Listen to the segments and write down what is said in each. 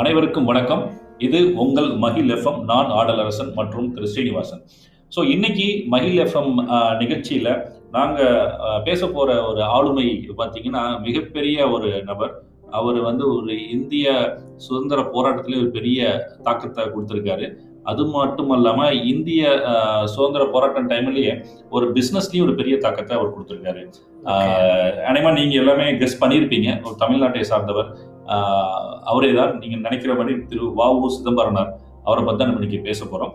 அனைவருக்கும் வணக்கம். இது உங்கள் மகிழ் எஃப்எம் நான் ஆடலரசன் மற்றும் திரு ஸ்ரீனிவாசன். ஸோ இன்னைக்கு மகிழ் எஃப்எம் நிகழ்ச்சியில் நாங்கள் பேச போகிற ஒரு ஆளுமை பார்த்தீங்கன்னா மிகப்பெரிய ஒரு நபர். அவர் வந்து ஒரு இந்திய சுதந்திர போராட்டத்திலே ஒரு பெரிய தாக்கத்தை கொடுத்துருக்காரு. அது மட்டும் இல்லாமல் இந்திய சுதந்திர போராட்டம் டைம்லயே ஒரு பிஸ்னஸ்லயும் ஒரு பெரிய தாக்கத்தை அவர் கொடுத்துருக்காரு. அனைமா நீங்க எல்லாமே கெஸ் பண்ணியிருப்பீங்க ஒரு தமிழ்நாட்டை சார்ந்தவர். அவரே தான் நீங்கள் நினைக்கிற திரு வாவு சிதம்பரனார் அவரை பற்றி தான் நம்ம இன்றைக்கி பேச போகிறோம்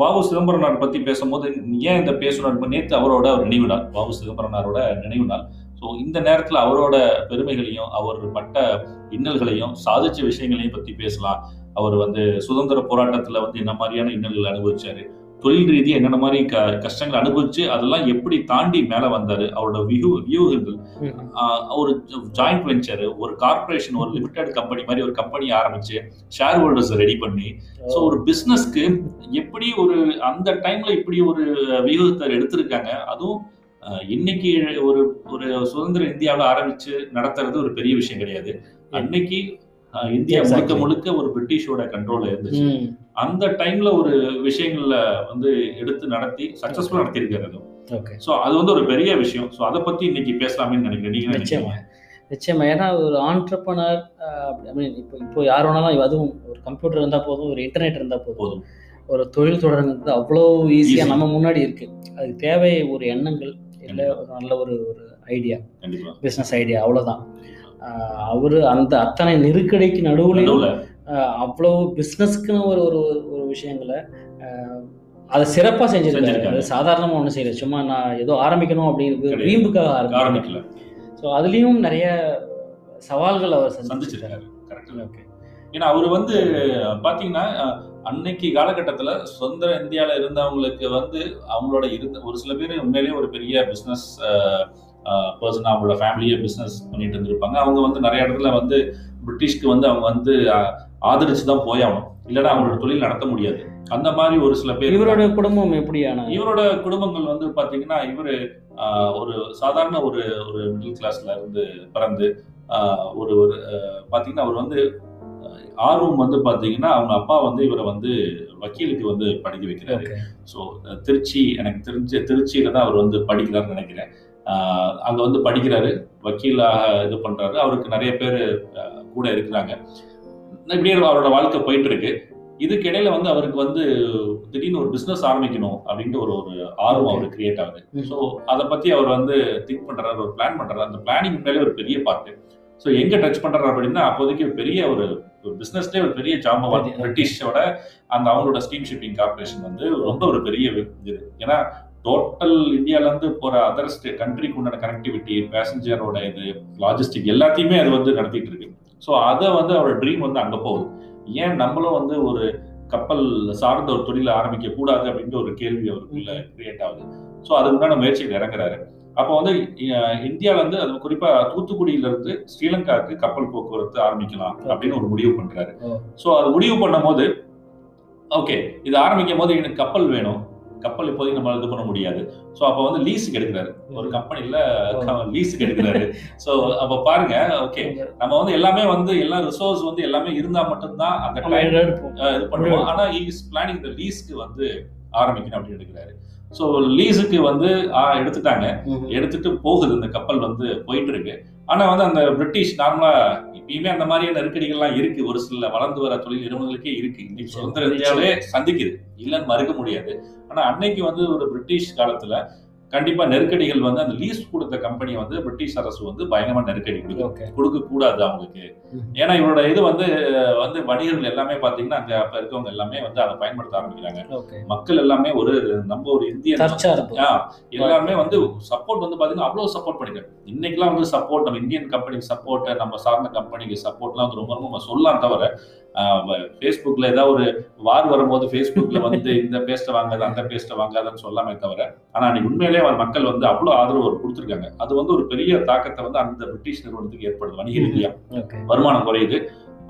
வாவு சிதம்பரனார் பற்றி பேசும்போது ஏன் இந்த பேசணும் நேற்று அவரோட ஒரு நினைவு நாள். வாவு சிதம்பரனாரோட நினைவு நாள். ஸோ இந்த நேரத்தில் அவரோட பெருமைகளையும் அவர் பட்ட இன்னல்களையும் சாதிச்ச விஷயங்களையும் பற்றி பேசலாம். அவர் வந்து சுதந்திர போராட்டத்தில் வந்து என்ன மாதிரியான இன்னல்கள் அனுபவிச்சார்? தொழில் ரீதியாக என்னென்ன மாதிரி க கஷ்டங்கள் அனுபவிச்சு அதெல்லாம் எப்படி தாண்டி மேலே வந்தாரு? அவரோட வியூ வியூகங்கள். ஒரு ஜாயிண்ட் வெஞ்சர் ஒரு கார்ப்பரேஷன் ஒரு லிமிடெட் கம்பெனி மாதிரி ஒரு கம்பெனி ஆரம்பிச்சு ஷேர் ஹோல்டர்ஸ் ரெடி பண்ணி ஸோ ஒரு பிஸ்னஸ்க்கு எப்படி ஒரு அந்த டைம்ல இப்படி ஒரு வியூகத்தை எடுத்திருக்காங்க அதுவும் இன்னைக்கு ஒரு ஒரு சுதந்திர இந்தியாவில் ஆரம்பிச்சு நடத்துறது ஒரு பெரிய விஷயம் கிடையாது. அன்னைக்கு இந்தியா முழுக்க. முழுக்க ஒரு பிரிட்டிஷோட கண்ட்ரோல்ல இருந்துச்சு. அந்த டைம்ல ஒரு விஷயங்கள்ல வந்து எடுத்து நடத்தி சக்சஸ்ஃபுல்லா நடத்தியிருக்காரு அது. ஓகே ஸோ அது வந்து ஒரு பெரிய விஷயம். ஸோ அதை பத்தி இன்னைக்கு பேசலாமேன்னு நினைக்கிறேன். நீங்க நிச்சயமா. நிச்சயமா. ஏன்னா ஒரு ஆண்டர்பனர் ஐ மீன் இப்போ இப்போ யார் வேணாலும் அதுவும் ஒரு கம்ப்யூட்டர் இருந்தால் போதும் ஒரு இன்டர்நெட் இருந்தால் போதும். ஒரு தொழில் தொடங்குறது அவ்வளோ ஈஸியாக. நம்ம முன்னாடி இருக்கு. அதுக்கு தேவை ஒரு எண்ணங்கள் இல்லை ஒரு நல்ல ஒரு ஒரு ஐடியா பிஸ்னஸ் ஐடியா அவ்வளோதான் அவர் அந்த அத்தனை நெருக்கடிக்கு நடுவுல. அவ்வளோ பிஸ்னஸ்க்குன்னு ஒரு ஒரு ஒரு விஷயங்களை அதை சிறப்பாக செஞ்சிருக்காரு. அது சாதாரணமாக ஒன்றும் செய்யல. சும்மா நான் ஏதோ ஆரம்பிக்கணும் அப்படின்னு கிடையாது. வீம்புக்காக ஆரம்பிக்கல. ஸோ அதுலேயும் நிறைய சவால்கள் அவர் சந்திச்சிருக்காரு. கரெக்ட் ஓகே ஏன்னா அவர் வந்து பாத்தீங்கன்னா அஹ், அன்னைக்கு காலகட்டத்துல சுதந்திர இந்தியால இருந்தவங்களுக்கு வந்து அவங்களோட இருந்த ஒரு சில பேர் உண்மையிலேயே ஒரு பெரிய பிசினஸ் பர்சன் அவங்களோட ஃபேமிலியே பிசினஸ் பண்ணிட்டு இருந்திருப்பாங்க. அவங்க வந்து நிறைய இடத்துல வந்து பிரிட்டிஷ்க்கு வந்து அவங்க வந்து ஆதரிச்சு தான் போயாகணும். இல்லைன்னா அவங்களோட தொழில் நடத்த முடியாது. அந்த மாதிரி ஒரு சில பேர் இவரோட குடும்பம் எப்படியான? இவரோட குடும்பங்கள் வந்து பாத்தீங்கன்னா இவரு ஒரு சாதாரண ஒரு ஒரு மிடில் கிளாஸ்ல இருந்து பிறந்து ஒரு ஒரு ஆஹ், பாத்தீங்கன்னா அவர் வந்து ஆர்வம் வந்து பாத்தீங்கன்னா அவங்க அப்பா வந்து இவரை வந்து வக்கீலுக்கு வந்து படிக்க வைக்கிறாரு. ஸோ திருச்சி எனக்கு தெரிஞ்ச திருச்சியில தான் அவர் வந்து படிக்கிறாருன்னு நினைக்கிறேன். அங்க வந்து படிக்கிறாரு வக்கீலாக இது பண்றாரு. அவருக்கு நிறைய பேர் கூட இருக்கிறாங்க. இப்படியே அவரோட வாழ்க்கை போயிட்டு இருக்கு இதுக்கு இடையில வந்து அவருக்கு வந்து திடீர்னு ஒரு பிசினஸ் ஆரம்பிக்கணும் அப்படின்ட்டு ஒரு ஒரு ஆர்வம். அவருக்கு கிரியேட் ஆகுது. ஸோ அதை பத்தி அவர் வந்து திங்க் பண்றாரு ஒரு பிளான் பண்றாரு. அந்த பிளானிங் மேலே ஒரு பெரிய பார்ட் ஸோ எங்க டச் பண்றாரு அப்படின்னா அப்போதைக்கு பெரிய ஒரு பிசினஸ்லேயே ஒரு பெரிய ஜாம்பவான் பிரிட்டிஷோட அந்த அவங்களோட ஸ்டீம் ஷிப்பிங் கார்பரேஷன் வந்து ரொம்ப ஒரு பெரிய இது. ஏன்னா டோட்டல் இந்தியால இருந்து போற அதர் ஸ்டேட் கண்ட்ரிக்கு உண்டான கனெக்டிவிட்டி பேசஞ்சரோட இது லாஜிஸ்டிக் எல்லாத்தையுமே அது வந்து நடத்திட்டு இருக்கு. ஸோ அதை வந்து அவரோட ட்ரீம் வந்து அங்க போகுது. ஏன் நம்மளும் வந்து ஒரு கப்பல் சார்ந்த ஒரு தொழிலை ஆரம்பிக்க கூடாது அப்படின்ற ஒரு கேள்வி அவருக்குள்ள கிரியேட் ஆகுது. ஸோ அது உண்டான முயற்சியில் இறங்குறாரு. அப்போ வந்து அஹ், இந்தியால இருந்து அது குறிப்பா தூத்துக்குடியில இருந்து ஸ்ரீலங்காவுக்கு கப்பல் போக்குவரத்து ஆரம்பிக்கலாம் அப்படின்னு ஒரு முடிவு பண்றாரு. ஓ. ஸோ அது முடிவு பண்ணும்போது ஓகே இது ஆரம்பிக்கும் போது எனக்கு கப்பல் வேணும். கப்பல் இப்போதைக்கு நம்மளால இது பண்ண முடியாது. ஸோ அப்போ வந்து லீஸுக்கு எடுக்கிறாரு. ஒரு கம்பெனில லீஸுக்கு எடுக்கிறாரு. ஸோ அப்போ பாருங்க ஓகே நம்ம வந்து எல்லாமே வந்து எல்லா ரிசோர்ஸ் வந்து எல்லாமே இருந்தா மட்டும்தான் அந்த இது பண்ணுவோம். ஆனா இஸ் பிளானிங் இந்த லீஸ்க்கு வந்து ஆரம்பிக்கணும் அப்படின்னு எடுக்கிறாரு. ஸோ லீஸுக்கு வந்து எடுத்துட்டாங்க. எடுத்துட்டு போகுது. இந்த கப்பல் வந்து போயிட்டு இருக்கு. ஆனா வந்து அந்த பிரிட்டிஷ் நார்மலா இப்பயுமே அந்த மாதிரியான நெருக்கடிகள்லாம் இருக்கு. ஒரு சில வளர்ந்து வர தொழில் நிறுவனங்களுக்கே இருக்கு. இன்னைக்கு சுதந்திர இந்தியாவிலே சந்திக்குது. இல்லைன்னு மறுக்க முடியாது. ஆனா அன்னைக்கு வந்து ஒரு பிரிட்டிஷ் காலத்துல கண்டிப்பா நெருக்கடிகள் வந்து அந்த லீஸ் கொடுத்த கம்பெனி வந்து பிரிட்டிஷ் அரசு வந்து பயங்கரமா நெருக்கடி கொடுக்கும். ஓகே கொடுக்க கூடாது அவங்களுக்கு. ஏன்னா இவரோட இது வந்து வந்து வணிகர்கள் எல்லாமே பாத்தீங்கன்னா அங்க அப்ப இருக்கவங்க எல்லாமே வந்து அதை பயன்படுத்த ஆரம்பிக்கிறாங்க. மக்கள் எல்லாமே ஒரு நம்ம ஒரு இந்திய எல்லாருமே வந்து சப்போர்ட் வந்து பாத்தீங்கன்னா அவ்வளவு சப்போர்ட் பண்ணிருக்காங்க இன்னைக்கெல்லாம் வந்து சப்போர்ட் நம்ம இந்தியன் கம்பெனிக்கு சப்போர்ட் நம்ம சார்ந்த கம்பெனிக்கு சப்போர்ட்லாம் வந்து ரொம்ப ரொம்ப சொல்லலாம் தவிர ஃபேஸ்புக்ல ஏதாவது ஒரு வார் வரும்போது ஃபேஸ்புக்ல வந்து இந்த பேஸ்ட்டை வாங்காத அந்த பேஸ்ட்டை வாங்காதன்னு சொல்லாமே தவிர ஆனா அன்னைக்கு உண்மையிலேயே அவர் மக்கள் வந்து அவ்வளவு ஆதரவு கொடுத்துருக்காங்க. அது வந்து ஒரு பெரிய தாக்கத்தை வந்து அந்த பிரிட்டிஷ் நிறுவனத்துக்கு ஏற்படுது வணிக ரீதியா. ஓகே. வருமானம் குறையுது.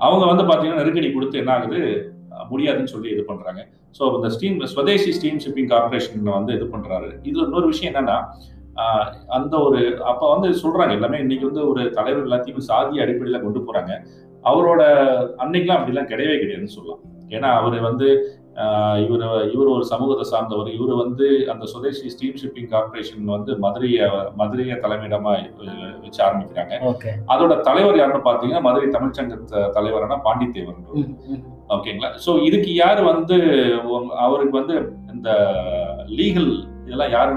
அவங்க வந்து பாத்தீங்கன்னா நெருக்கடி கொடுத்து என்ன ஆகுது? முடியாதுன்னு சொல்லி இது பண்றாங்க. ஸோ இந்த steam Swadeshi steam shipping corporation வந்து இது பண்றாரு. இதுல இன்னொரு விஷயம் என்னன்னா அந்த ஒரு அப்ப வந்து சொல்றாங்க எல்லாமே இன்னைக்கு வந்து ஒரு தலைவர் எல்லாத்தையும் சாதி அடிப்படையில கொண்டு போறாங்க. அவரோட அன்னைக்கெல்லாம் அப்படிலாம் கிடையவே கிடையாதுன்னு சொல்லலாம். ஏன்னா அவர் வந்து இவர் இவர் ஒரு சமூகத்தை சார்ந்தவர். இவர் வந்து அந்த சுதேசி ஸ்டீம் ஷிப்பிங் கார்பரேஷன் வந்து மதுரையை மதுரையை தலைமையிடமா வச்சு ஆரம்பிக்கிறாங்க. அதோட தலைவர் யாருன்னு பார்த்தீங்கன்னா மதுரை தமிழ்ச்சங்க தலைவரான ம். ஓகேங்களா? ஸோ இதுக்கு யார் வந்து அவருக்கு வந்து இந்த லீகல் இதெல்லாம் யார்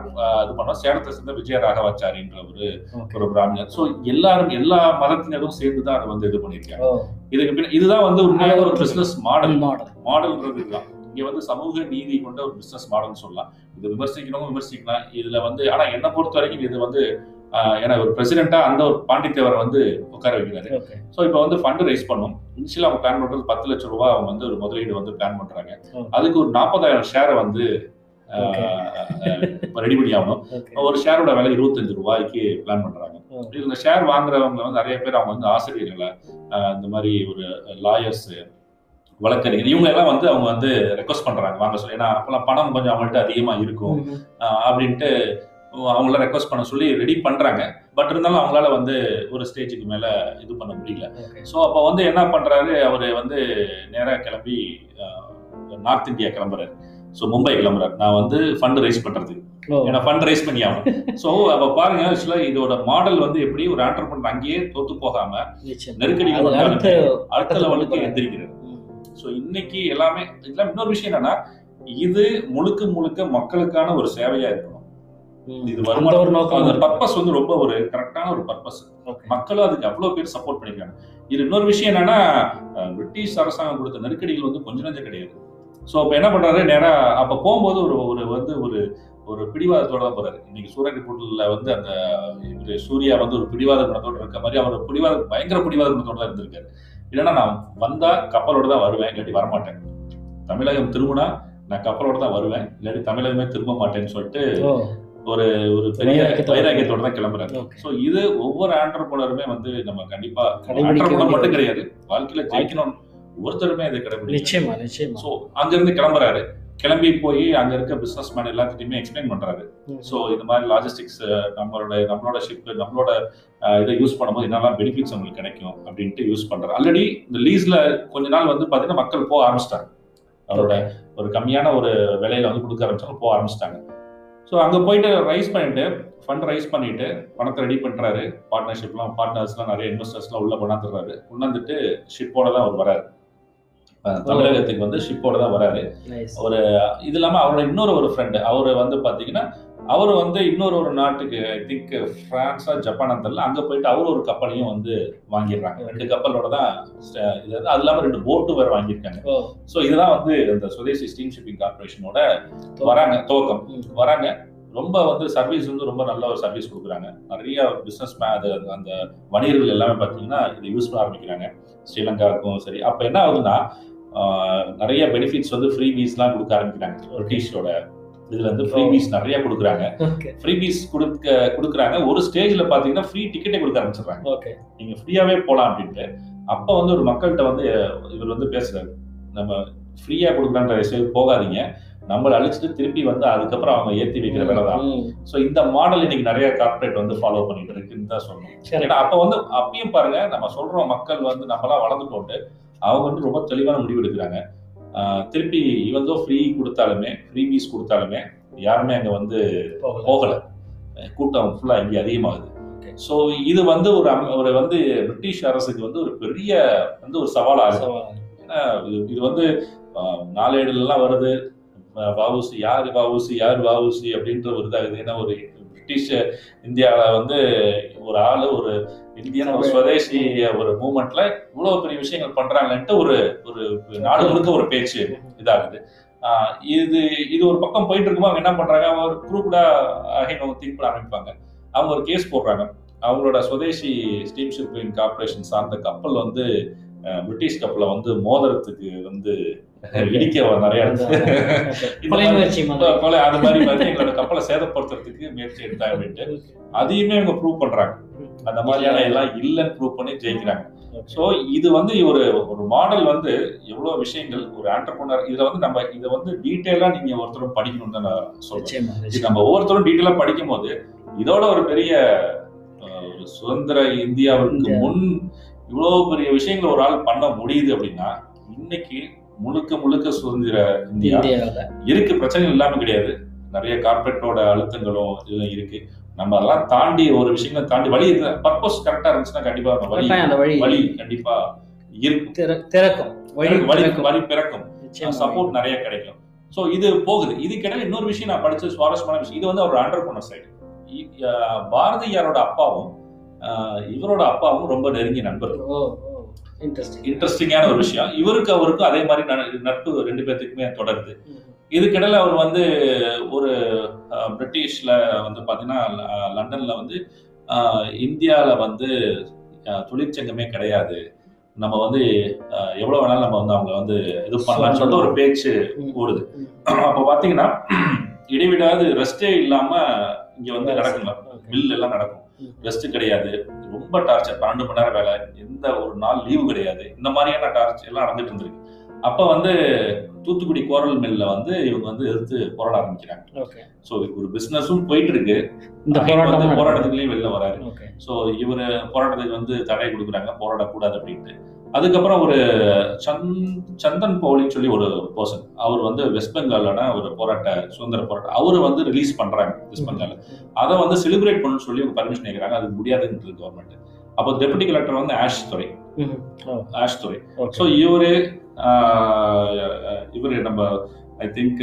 இது பண்ணா சேலத்தை சேர்ந்த விஜய ராகவாச்சாரின்ற ஒரு ஒரு பிராமணர். ஸோ எல்லாரும் எல்லா மதத்தினரும் சேர்ந்து தான் அதை வந்து இது பண்ணியிருக்காங்க. இதுக்கு பின்ன இதுதான் வந்து உண்மையான ஒரு பிசினஸ் மாடல் மாடல் மாடல்ன்றது இதுதான். இங்க வந்து சமூக நீதி கொண்ட ஒரு பிசினஸ் மாடல்னு சொல்லலாம். இது விமர்சிக்கணும் விமர்சிக்கலாம். இதுல வந்து ஆனா என்ன பொறுத்த வரைக்கும் இது வந்து ஏன்னா ஒரு பிரசிடென்ட்டா அந்த ஒரு பாண்டித்தேவரை வந்து உட்கார வைக்கிறாரு. ஸோ இப்போ வந்து ஃபண்ட் ரைஸ் பண்ணும். இனிஷியல் அவங்க பிளான் பண்றது பத்து லட்சம் ரூபாய் அவங்க வந்து ஒரு முதலீடு வந்து பிளான் பண்றாங்க. அதுக்கு ஒரு நாற்பதாயிரம் ஷேரை வந்து Okay. ரெடி பண்ணி ஆகணும் ஒரு ஷேரோட விலை இருபத்தஞ்சு ரூபாய்க்கு பிளான் பண்றாங்க. இந்த ஷேர் வாங்குறவங்க வந்து நிறைய பேர் அவங்க வந்து ஆசிரியர்களை இந்த மாதிரி ஒரு லாயர்ஸ் வழக்கறிஞர் இவங்க எல்லாம் வந்து அவங்க வந்து ரெக்வஸ்ட் பண்றாங்க. வாங்க சொல்லி. ஏன்னா அப்பெல்லாம் பணம் கொஞ்சம் அவங்கள்ட்ட அதிகமா இருக்கும். அப்படின்ட்டு அவங்கள ரெக்வஸ்ட் பண்ண சொல்லி ரெடி பண்றாங்க. பட் இருந்தாலும் அவங்களால வந்து ஒரு ஸ்டேஜுக்கு மேல இது பண்ண முடியல. ஸோ அப்போ வந்து என்ன பண்றாரு? அவர் வந்து நேராக கிளம்பி நார்த் இந்தியா கிளம்புறாரு. ஸோ மும்பை கிளம்புறாரு. நான் வந்து ஃபண்ட் ரைஸ் பண்றதுக்கு ஓ. ஏன்னா ஃபண்ட் ரைஸ் பண்ணி ஆகணும். ஸோ அப்போ பாருங்க ஆக்சுவலாக இதோட மாடல் வந்து எப்படி ஒரு ஆண்டர்பனர் அங்கேயே தோத்து போகாம நெருக்கடிகள் வந்தாலுமே அடுத்த லெவலுக்கு. எந்திரிக்கிறது ஸோ இன்னைக்கு எல்லாமே இதெல்லாம் இன்னொரு விஷயம் என்னன்னா இது முழுக்க முழுக்க மக்களுக்கான ஒரு சேவையா இருக்கணும். இது வருமானம். நோக்கம் அந்த இருக்கு. பர்பஸ் வந்து ரொம்ப ஒரு கரெக்டான ஒரு பர்பஸ் மக்களும் அதுக்கு அவ்வளோ பேர் சப்போர்ட் பண்ணிருக்காங்க. இது இன்னொரு விஷயம் என்னன்னா பிரிட்டிஷ் அரசாங்கம் கொடுத்த நெருக்கடிகள் வந்து கொஞ்சம் நஞ்சம் கிடையாது. ஸோ அப்போ என்ன பண்றாரு? நேரா அப்போ போகும்போது ஒரு ஒரு வந்து ஒரு ஒரு பிடிவாதத்தோட தான் போறாரு. இன்னைக்கு சூரியன் ரிப்போர்ட்ல வந்து அந்த இவரு சூர்யா வந்து ஒரு பிடிவாத குணத்தோட இருக்க மாதிரி அவர் பிடிவாத பயங்கர பிடிவாத குணத்தோட தான் இருந்திருக்காரு. இல்லைன்னா நான் வந்தா கப்பலோட தான் வருவேன் இல்லாட்டி வரமாட்டேன். தமிழகம் திரும்பினா நான் கப்பலோட தான் வருவேன் இல்லாட்டி தமிழகமே திரும்ப மாட்டேன்னு சொல்லிட்டு ஓ. ஒரு பெரிய வைராக்கியத்தோட. தான் கிளம்புறாரு. ஸோ இது ஒவ்வொரு ஆண்டர்பனருமே வந்து நம்ம கண்டிப்பா ஆண்டர்பனர் மட்டும். கிடையாது. வாழ்க்கையில ஜெயிக்கணும். ஒருத்தருமே அதை கடைபிடிக்கணும் நிச்சயமா நிச்சயமா. ஸோ அங்கிருந்து கிளம்புறாரு. கிளம்பி போய் அங்க இருக்க பிசினஸ் மேன் எல்லாத்துட்டையுமே எக்ஸ்பிளைன் பண்றாரு. ஸோ இந்த மாதிரி லாஜிஸ்டிக்ஸ் நம்மளோட நம்மளோட ஷிப் நம்மளோட இதை யூஸ் பண்ணும்போது என்னெல்லாம் பெனிஃபிட்ஸ் உங்களுக்கு கிடைக்கும் அப்படின்ட்டு யூஸ் பண்றாரு. ஆல்ரெடி இந்த லீஸ்ல கொஞ்ச நாள் வந்து பாத்தீங்கன்னா மக்கள் போக ஆரம்பிச்சிட்டாங்க. அவரோட ஒரு கம்மியான ஒரு விலையில வந்து கொடுக்க ஆரம்பிச்சாங்க போக ஆரம்பிச்சிட்டாங்க. ஸோ அங்க போயிட்டு ரைஸ் பண்ணிட்டு ஃபண்ட் ரைஸ் பண்ணிட்டு பணத்தை ரெடி பண்றாரு. பார்ட்னர்ஷிப்லாம் பார்ட்னர்ஸ்லாம் நிறைய இன்வெஸ்டர்ஸ்லாம் உள்ள கொண்டாந்துடுறாரு. கொண்டாந்துட்டு ஷிப்போட தான் அவர் வராரு தமிழகத்துக்கு வந்து ஷிப்போட தான் வராரு. ஒரு இது இல்லாம அவரோட இன்னொரு ஒரு ஃப்ரெண்டு அவர் வந்து பாத்தீங்கன்னா அவர் வந்து இன்னொரு ஒரு நாட்டுக்கு ஐ திங்க் பிரான்ஸா ஜப்பானா தெரியல அங்க போயிட்டு அவர் ஒரு கப்பலையும் வந்து வாங்கிடுறாங்க. ரெண்டு கப்பலோட தான் இது வந்து அது இல்லாம ரெண்டு போட்டு வேற வாங்கியிருக்காங்க. ஸோ இதுதான் வந்து இந்த சுதேசி ஸ்டீம் ஷிப்பிங் கார்பரேஷனோட வராங்க துவக்கம். வராங்க. ரொம்ப வந்து சர்வீஸ் வந்து ரொம்ப நல்ல ஒரு சர்வீஸ் கொடுக்குறாங்க. நிறைய பிசினஸ் அது அந்த வணிகர்கள் எல்லாமே பார்த்தீங்கன்னா இதை யூஸ் பண்ண ஆரம்பிக்கிறாங்க. ஸ்ரீலங்காவுக்கும் சரி. அப்போ என்ன ஆகுதுன்னா நிறைய பெனிஃபிட்ஸ் வந்து ஃப்ரீ பீஸ்லாம் கொடுக்க ஆரம்பிக்கிறாங்க. பிரிட்டிஷோட இதுல இருந்து ஃப்ரீ பீஸ் நிறைய கொடுக்குறாங்க. ஃப்ரீ பீஸ் கொடுக்க கொடுக்குறாங்க. ஒரு ஸ்டேஜ்ல பாத்தீங்கன்னா ஃப்ரீ டிக்கெட்டே கொடுக்க ஆரம்பிச்சிடுறாங்க. ஓகே நீங்க ஃப்ரீயாவே போலாம் அப்படின்ட்டு. அப்ப வந்து ஒரு மக்கள்கிட்ட வந்து இவர் வந்து பேசுறாரு. நம்ம ஃப்ரீயா கொடுக்குறான்ற சைடு போகாதீங்க. நம்மளை அழிச்சிட்டு திருப்பி வந்து அதுக்கப்புறம் அவங்க ஏத்தி வைக்கிற வேலை தான். ஸோ இந்த மாடல் இன்னைக்கு நிறைய கார்ப்பரேட் வந்து ஃபாலோ பண்ணிட்டு இருக்குன்னு தான் சொல்லணும். ஏன்னா அப்ப வந்து அப்பயும் பாருங்க நம்ம சொல்றோம் மக்கள் வந்து நம்மளாம் வளர்ந்துட்டோண்டு அவங்க வந்து ரொம்ப தெளிவான முடிவு எடுக்கிறாங்க. திருப்பி இவன் ஃப்ரீ கொடுத்தாலுமே ஃப்ரீ பீஸ் கொடுத்தாலுமே யாருமே அங்க வந்து போகல. கூட்டம் ஃபுல்லா இங்கே அதிகமாகுது. ஸோ இது வந்து ஒரு ஒரு வந்து பிரிட்டிஷ் அரசுக்கு வந்து ஒரு பெரிய வந்து ஒரு சவாலாகும் சவால். ஏன்னா இது இது வந்து ஆஹ், நாளேடுலலாம் வருது. வவுசி யாரு வவுசி யார் வவுசி அப்படின்ற ஒரு இதாகுது ஏன்னா ஒரு பிரிட்டிஷ் இந்தியாவில் வந்து ஒரு ஆள் ஒரு இந்தியன் ஒரு சுவதேசி ஒரு மூமெண்ட்ல இவ்வளவு பெரிய விஷயங்கள் பண்றாங்கன்ட்டு ஒரு ஒரு நாடு முழுக்க ஒரு பேச்சு இதாகுது. இது இது ஒரு பக்கம் போயிட்டு இருக்கும்போது அவங்க என்ன பண்றாங்க? அவங்க ஒரு குரூப்டா அவங்க திங்க் பண்ண ஆரம்பிப்பாங்க. அவங்க ஒரு கேஸ் போடுறாங்க. அவங்களோட சுதேசி ஸ்டீம்ஷிப் கார்பரேஷன் சார்ந்த கப்பல் வந்து பிரிட்டிஷ் கப்பலை வந்து மோதிரத்துக்கு வந்து இடிக்க நிறைய கொலை அது மாதிரி வந்து எங்களோட கப்பலை சேதப்படுத்துறதுக்கு முயற்சி எடுத்தாங்க அப்படின்ட்டு அதையுமே இவங்க ப்ரூவ் பண்றாங்க அந்த மாதிரியான எல்லாம் இல்லைன்னு ப்ரூவ் பண்ணி ஜெயிக்கிறாங்க. ஸோ இது வந்து ஒரு ஒரு மாடல் வந்து எவ்வளவு விஷயங்கள் ஒரு ஆண்டர்பனர் இதுல வந்து நம்ம இதை வந்து டீட்டெயிலா நீங்க ஒருத்தரும் படிக்கணும்னு தான் நான் சொல்றேன். நம்ம ஒவ்வொருத்தரும் டீட்டெயிலா படிக்கும் போது இதோட ஒரு பெரிய சுதந்திர இந்தியாவிற்கு இந்தியா. முன் இவ்வளவு பெரிய விஷயங்களை ஒரு ஆள் பண்ண முடியுது அப்படின்னா இன்னைக்கு முழுக்க முழுக்க சுதந்திர இந்தியா. இந்தியாவில். இருக்கு பிரச்சனை இல்லாம கிடையாது. நிறைய கார்பரேட்டோட அழுத்தங்களும் இதெல்லாம் இருக்கு. நம்ம அதெல்லாம் தாண்டி ஒரு விஷயங்களை தாண்டி வழி இருக்கு பர்பஸ் கரெக்டா இருந்துச்சுன்னா கண்டிப்பா வழி அந்த வழி வழி கண்டிப்பா இருக்கும். திற- திறக்கும். வழி வழி பிறக்கும். சப்போர்ட் நிறைய கிடைக்கும். ஸோ இது போகுது. இதுக்கிடையில இன்னொரு விஷயம் நான் படிச்ச சுவாரஸ்யமான விஷயம். இது வந்து அவர் அண்டர்பனர் சைடு பாரதியாரோட அப்பாவும் இவரோட அப்பாவும் ரொம்ப நெருங்கிய நண்பர்கள். இன்ட்ரெஸ்டிங்கான ஒரு விஷயம். இவருக்கு அவருக்கும் அதே மாதிரி நட்பு ரெண்டு பேர்த்துக்குமே தொடருது. இதுக்கிடையில அவர் வந்து ஒரு பிரிட்டிஷ்ல வந்து பாத்தீங்கன்னா லண்டன்ல வந்து அஹ், இந்தியால வந்து தொழிற்சங்கமே கிடையாது. நம்ம வந்து அஹ், எவ்வளவு வேணாலும் நம்ம வந்து அவங்கள வந்து இது பண்ணலாம்னு சொல்லிட்டு ஒரு பேச்சு ஓடுது அப்ப பாத்தீங்கன்னா இடைவிடாது ரெஸ்டே இல்லாம இங்க வந்து நடக்குங்க மில் எல்லாம் நடக்கும். ரெஸ்ட் கிடையாது. ரொம்ப டார்ச்சர் பன்னெண்டு மணி நேரம் வேலை. எந்த ஒரு நாள் லீவு கிடையாது. இந்த மாதிரியான டார்ச்சர் எல்லாம் நடந்துட்டு இருந்திருக்கு. அப்ப வந்து தூத்துக்குடி கோரல் மில்ல வந்து இவங்க வந்து எதிர்த்து போராட ஆரம்பிக்கிறாங்க. ஓகே. ஸோ ஒரு பிசினஸும் போயிட்டு இருக்கு இந்த வந்து போராட்டத்துக்குள்ளேயும் வெளில வராரு. ஸோ இவர் போராட்டத்துக்கு வந்து தடை கொடுக்குறாங்க போராடக்கூடாது அப்படின்ட்டு. அதுக்கப்புறம் ஒரு சந்த் சந்தன் பவுலின்னு சொல்லி ஒரு பர்சன் அவர் வந்து வெஸ்ட் பெங்காலான ஒரு போராட்ட சுதந்திர போராட்டம் அவரை வந்து ரிலீஸ் பண்றாங்க வெஸ்ட் பெங்கால் அதை வந்து செலிப்ரேட் பண்ணணும்னு சொல்லி பர்மிஷன் கேட்குறாங்க அது முடியாதுன்றது கவர்மெண்ட் அப்போ டெபுட்டி கலெக்டர் வந்து Ashe Durai Ashe Durai so இவரு இவர் நம்ம ஐ திங்க்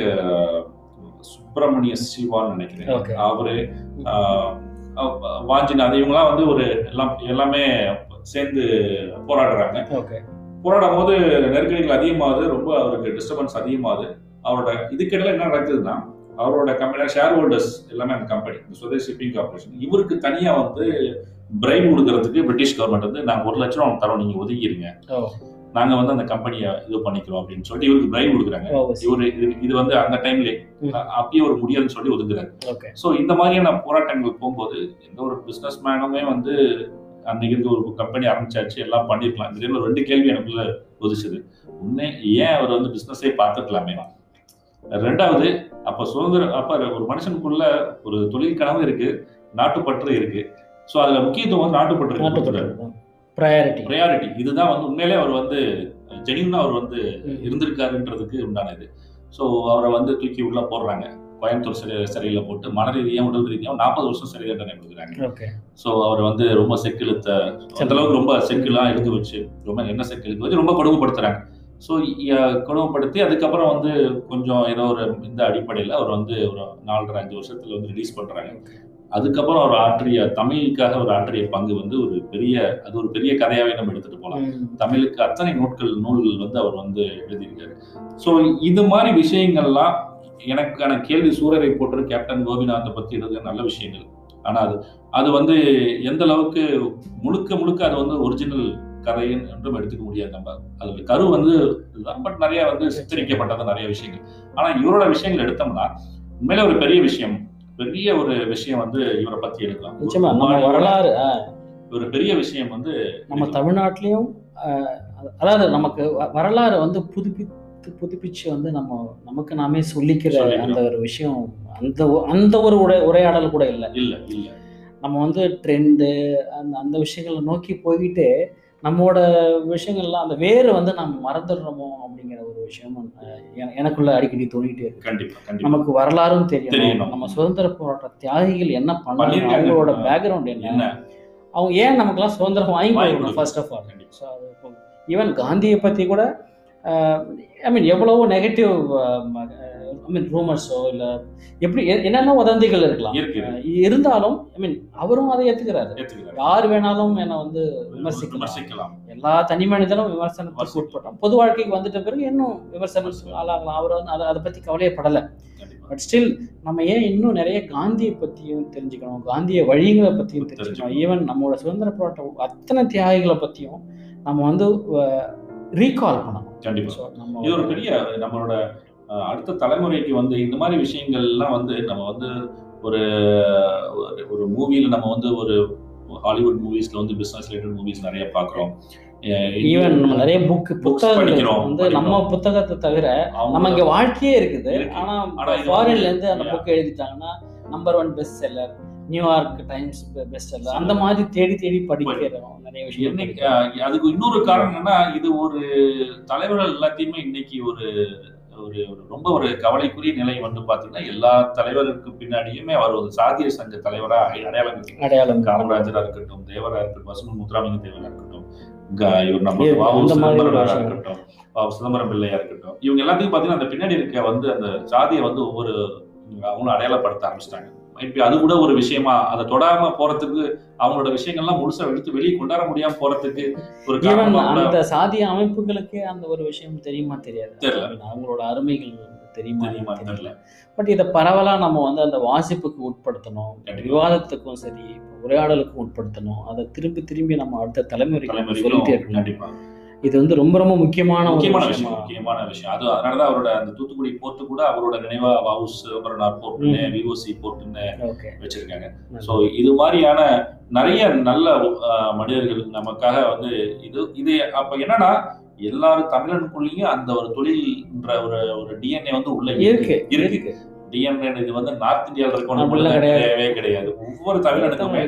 சுப்பிரமணிய சிவான்னு நினைக்கிறேன். அவரு வாஞ்சிநாத் இவங்கலாம் வந்து ஒரு எல்லாம் எல்லாமே சேர்ந்து போராடுறாங்க. ஓகே போராடும் போது நெருக்கடிகள் அதிகமாகுது. ரொம்ப அவருக்கு டிஸ்டர்பன்ஸ் அதிகமாகுது. அவரோட இதுக்கிடையில என்ன நடக்குதுன்னா அவரோட கம்பெனி ஷேர் ஹோல்டர்ஸ் எல்லாமே அந்த கம்பெனி இந்த சுதேஷ் ஷிப்பிங் கார்பரேஷன் இவருக்கு தனியா வந்து பிரைன் கொடுக்கறதுக்கு பிரிட்டிஷ் கவர்மெண்ட் வந்து நாங்க ஒரு லட்சம் ரூபா தரோம் நீங்க ஒதுக்கிடுங்க ஓ. நாங்க வந்து அந்த கம்பெனியை இது பண்ணிக்கிறோம் அப்படின்னு சொல்லிட்டு இவருக்கு பிரைன் கொடுக்குறாங்க இவரு இது- இது வந்து அந்த டைம்ல. அப்பயே ஒரு முடியாதுன்னு சொல்லி ஒதுக்குறாங்க ஓகே. ஸோ இந்த மாதிரியான போராட்டங்கள் போகும்போது எந்த ஒரு பிசினஸ் மேனுமே வந்து அன்னைக்கு ஒரு கம்பெனி ஆரம்பிச்சாச்சு எல்லாம் பண்ணிருக்கலாம். இதுல ரெண்டு கேள்வி எனக்குள்ள உதிச்சுது. ஒண்ணு ஏன் அவர் வந்து பிசினஸே பார்த்துக்கலாமே? ரெண்டாவது அப்ப சுதந்திர அப்ப ஒரு மனுஷனுக்குள்ள ஒரு தொழில் கனவு இருக்கு நாட்டுப்பற்று இருக்கு. ஸோ அதுல முக்கியத்துவம் வந்து நாட்டுப்பற்று நாட்டுப்பற்று ப்ரையாரிட்டி ப்ரையாரிட்டி இதுதான் வந்து உண்மையிலே அவர் வந்து ஜெனியூனா அவர் வந்து இருந்திருக்காருன்றதுக்கு உண்டான இது. ஸோ அவரை வந்து தூக்கி உள்ள போடுறாங்க. கோயம்புத்தூர் சிறை சிறையில் போட்டு மன ரீதியாக உடல் ரீதியாக நாற்பது வருஷம் சிறை தண்டனை கொடுக்குறாங்க. ஓகே. ஸோ அவர் வந்து ரொம்ப செக்கிழுத்த அந்த அளவுக்கு ரொம்ப செக்குலாம் எடுத்து வச்சு ரொம்ப என்ன செக்கு இழுத்து வச்சு ரொம்ப கொடுமைப்படுத்துறாங்க. ஸோ கொடுமைப்படுத்தி அதுக்கப்புறம் வந்து கொஞ்சம் ஏதோ ஒரு இந்த அடிப்படையில் அவர் வந்து ஒரு நாலரை அஞ்சு வருஷத்துல வந்து ரிலீஸ் பண்றாங்க. அதுக்கப்புறம் அவர் ஆற்றிய தமிழுக்காக அவர் ஆற்றிய பங்கு வந்து ஒரு பெரிய அது ஒரு பெரிய கதையாவே நம்ம எடுத்துட்டு போகலாம் தமிழுக்கு அத்தனை நூட்கள் நூல்கள் வந்து அவர் வந்து எழுதியிருக்காரு. ஸோ இது மாதிரி விஷயங்கள்லாம் எனக்கான கேள்வி சூரரை போட்டு கேப்டன் கோபிநாத்தை பத்தி எழுதுகிற நல்ல விஷயங்கள். ஆனா அது அது வந்து எந்த அளவுக்கு முழுக்க முழுக்க அது வந்து ஒரிஜினல் கதை என்றும் எடுத்துக்க முடியாது நம்ம. அதுல கரு வந்து இதுதான் பட் நிறைய வந்து சித்தரிக்கப்பட்டது நிறைய விஷயங்கள். ஆனா இவரோட விஷயங்கள் எடுத்தோம்னா உண்மையில ஒரு பெரிய விஷயம். பெரிய ஒரு விஷயம் வந்து இவரை பத்தி எடுக்கலாம். நிச்சயமா நம்ம வரலாறு ஒரு பெரிய விஷயம் வந்து நம்ம தமிழ்நாட்டிலையும் அதாவது நமக்கு வரலாறு வந்து புதுப்பித்து புதுப்பிச்சு வந்து நம்ம நமக்கு நாமே சொல்லிக்கிற. அந்த ஒரு விஷயம் அந்த அந்த ஒரு உரை உரையாடல் கூட இல்லை. இல்ல இல்ல. நம்ம வந்து ட்ரெண்டு அந்த அந்த விஷயங்களை நோக்கி போய்கிட்டு நம்மளோட விஷயங்கள்லாம் அந்த வேறு வந்து நம்ம மறந்துடுறோமோ அப்படிங்கிற ஒரு விஷயமும் எனக்குள்ள அடிக்கடி தோணிட்டே இருக்கு கண்டிப்பா நமக்கு வரலாறும் தெரியணும். நம்ம சுதந்திர போராட்ட தியாகிகள் என்ன பண்ணாங்க. அவங்களோட பேக்ரவுண்ட் என்ன அவங்க ஏன் நமக்கெல்லாம் சுதந்திரம் வாங்கி கொடுக்கணும். First of all. ஸோ அது ஈவன் காந்தியை பற்றி கூட ஐ மீன் எவ்வளவோ நெகட்டிவ் ஐ மீன் ரூமர்ஸோ இல்லை எப்படி என்னென்ன வதந்திகள் இருக்கலாம்? இருந்தாலும் ஐ மீன் அவரும் அதை ஏத்துக்கிறாரு. யார் வேணாலும் என்னை வந்து விமர்சிக்கலாம். விமர்சிக்கலாம். எல்லா தனி மனிதனும் விமர்சனத்துக்கு. உட்பட்டோம் பொது வாழ்க்கைக்கு வந்துட்ட பிறகு இன்னும் விமர்சனம் ஆளாகலாம். அவர் வந்து அதை அதை பற்றி கவலையப்படலை. பட் ஸ்டில் நம்ம ஏன் இன்னும் நிறைய காந்தியை பற்றியும் தெரிஞ்சுக்கணும்? காந்திய வழிகளை பற்றியும் தெரிஞ்சுக்கணும். ஈவன் நம்மளோட சுதந்திர போராட்ட அத்தனை தியாகிகளை பற்றியும் நம்ம வந்து ரீகால் பண்ணணும். கண்டிப்பா. இது ஒரு பெரிய நம்மளோட அடுத்த தலைமுறைக்கு வந்து இந்த மாதிரி விஷயங்கள்லாம் வந்து நம்ம வந்து ஒரு ஒரு- மூவில நம்ம வந்து ஒரு ஹாலிவுட் மூவிஸ்ல வந்து பிசினஸ் ரிலேட்டட் மூவிஸ் நிறைய பாக்குறோம் ஈவன் நம்ம நிறைய புக் புத்தகங்கள் வந்து நம்ம. புத்தகத்தை தவிர நம்ம இங்க வாழ்க்கையே இருக்குது இருக்கு. ஆனா ஃபாரின்ல இருந்து அந்த. Book எழுதிட்டாங்கன்னா number one best seller New York Times best அல்ல அந்த மாதிரி தேடி தேடி படிக்கிறோம் நிறைய விஷயம் அதுக்கு இன்னொரு காரணம் என்னன்னா இது ஒரு தலைவர்கள் எல்லாத்தையுமே இன்னைக்கு ஒரு ஒரு ஒரு ரொம்ப ஒரு கவலைக்குரிய நிலை வந்து பாத்தீங்கன்னா எல்லா தலைவருக்கு பின்னாடியுமே அவர் ஒரு சாதிய சங்க தலைவரா அடையாளம். அடையாளம் காமராஜரா இருக்கட்டும் தேவரா இருக்கட்டும் பசுமன் முத்துராமலிங்க தேவரா இருக்கட்டும் இவர் நம்ம வாவு. இருக்கட்டும் வாவு சிதம்பரம் பிள்ளையா இருக்கட்டும் இவங்க எல்லாத்தையும் பாத்தீங்கன்னா அந்த பின்னாடி இருக்க வந்து அந்த சாதியை வந்து ஒவ்வொரு அவங்களும் அடையாளப்படுத்த ஆரம்பிச்சிட்டாங்க மேபி அது கூட ஒரு விஷயமா அதை தொடாம போறதுக்கு அவங்களோட விஷயங்கள்லாம் முழுசா எடுத்து வெளியே கொண்டாட முடியாம போறதுக்கு ஒரு அந்த சாதிய அமைப்புகளுக்கே அந்த ஒரு விஷயம் தெரியுமா தெரியாது. தெரியல. அவங்களோட அருமைகள் தெரியுமா தெரியுமா தெரியல. பட் இதை பரவலா நம்ம வந்து அந்த வாசிப்புக்கு உட்படுத்தணும். விவாதத்துக்கும் சரி உரையாடலுக்கும் உட்படுத்தணும். அதை திரும்பி திரும்பி நம்ம அடுத்த தலைமுறைக்கு சொல்லிட்டே இருக்கணும். இது வந்து ரொம்ப ரொம்ப முக்கியமான முக்கியமான விஷயம். முக்கியமான விஷயம். அது அதனாலதான் அவரோட அந்த தூத்துக்குடி போர்ட்டு கூட அவரோட நினைவா வாவு சிதம்பரனார் போர்ட்டுன்னு விஓசி போர்ட்டுன்னு வச்சிருக்காங்க. ஸோ இது மாதிரியான நிறைய நல்ல மனிதர்கள் நமக்காக வந்து இது இது அப்ப என்னன்னா எல்லாரும் தமிழனுக்குள்ளேயும் அந்த ஒரு தொழில்ன்ற ஒரு ஒரு டிஎன்ஏ வந்து உள்ள இருக்கு. இருக்கு. டிஎன்ஏ இது வந்து நார்த் இந்தியாவில் இருக்கணும் அப்படிலாம் கிடையாது. ஒவ்வொரு தமிழனுக்குமே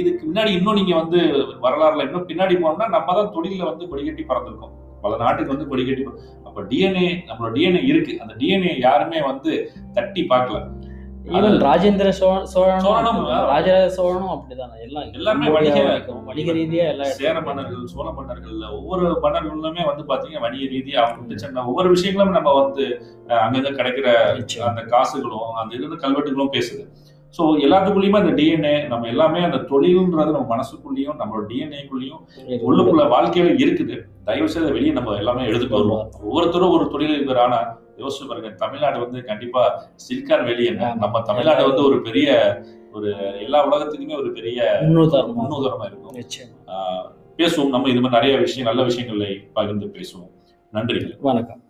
இதுக்கு முன்னாடி இன்னும் நீங்க வந்து வரலாறுல இன்னும் பின்னாடி போனோம்னா நம்ம தான் தொழில வந்து கொடிகட்டி பறந்துருக்கோம். பல நாட்டுக்கு வந்து கொடிகட்டி அப்ப டிஎன்ஏ நம்மளோட டிஎன்ஏ இருக்கு. அந்த டிஎன்ஏ யாருமே வந்து தட்டி பார்க்கல. ஈவன் ராஜேந்திர சோழன் சோழனும், ராஜராஜ சோழனும் அப்படிதான். எல்லாம் எல்லாருமே கம்போடியா வணிக- வணிக ரீதியா எல்லா சேர மன்னர்கள் சோழ மன்னர்கள்ல ஒவ்வொரு மன்னர்களுமே வந்து பாத்தீங்கன்னா வணிக ரீதியா அவங்க சின்ன ஒவ்வொரு விஷயங்களும் நம்ம வந்து அங்கங்க கிடைக்கிற. அந்த காசுகளும் அந்த இது கல்வெட்டுகளும் பேசுது. ஸோ எல்லாத்துக்குள்ளயுமே அந்த டிஎன்ஏ நம்ம எல்லாமே அந்த தொழில்ன்றது நம்ம மனசுக்குள்ளேயும் நம்மளோட டிஎன்ஏக்குள்ளேயும் உள்ளுக்குள்ள வாழ்க்கையில இருக்குது. தயவு செய்து வெளியே நம்ம எல்லாமே எடுத்துட்டு வருவோம் ஒவ்வொருத்தரும் ஒரு தொழில் இருக்கிற ஆனா யோசிச்சு பாருங்க தமிழ்நாடு வந்து கண்டிப்பா சில்கான் வெளியே நம்ம தமிழ்நாடு வந்து ஒரு பெரிய ஒரு எல்லா உலகத்துக்குமே ஒரு பெரிய முன்னுதாரணமா இருக்கும். பேசுவோம். நம்ம இது மாதிரி நிறைய விஷயம் நல்ல விஷயங்களை பகிர்ந்து பேசுவோம். நன்றிகள். வணக்கம்.